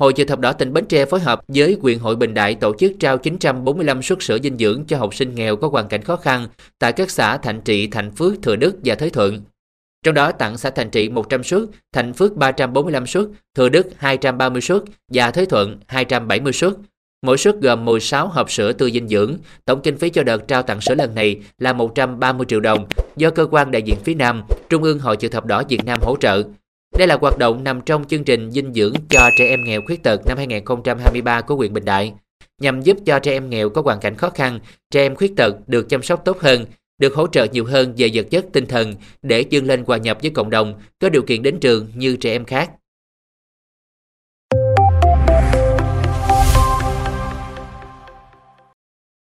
Hội Chữ thập đỏ tỉnh Bến Tre phối hợp với quyền hội Bình Đại tổ chức trao 945 suất sữa dinh dưỡng cho học sinh nghèo có hoàn cảnh khó khăn tại các xã Thạnh Trị, Thạnh Phước, Thừa Đức và Thới Thuận. Trong đó tặng xã Thành Trị 100 suất, Thạnh Phước 345 suất, Thừa Đức 230 suất và Thới Thuận 270 suất. Mỗi suất gồm 16 hộp sữa tươi dinh dưỡng. Tổng kinh phí cho đợt trao tặng sữa lần này là 130 triệu đồng do cơ quan đại diện phía Nam, Trung ương Hội Chữ thập đỏ Việt Nam hỗ trợ. Đây là hoạt động nằm trong chương trình dinh dưỡng cho trẻ em nghèo khuyết tật năm 2023 của huyện Bình Đại, nhằm giúp cho trẻ em nghèo có hoàn cảnh khó khăn, trẻ em khuyết tật được chăm sóc tốt hơn, được hỗ trợ nhiều hơn về vật chất tinh thần để dương lên hòa nhập với cộng đồng, có điều kiện đến trường như trẻ em khác.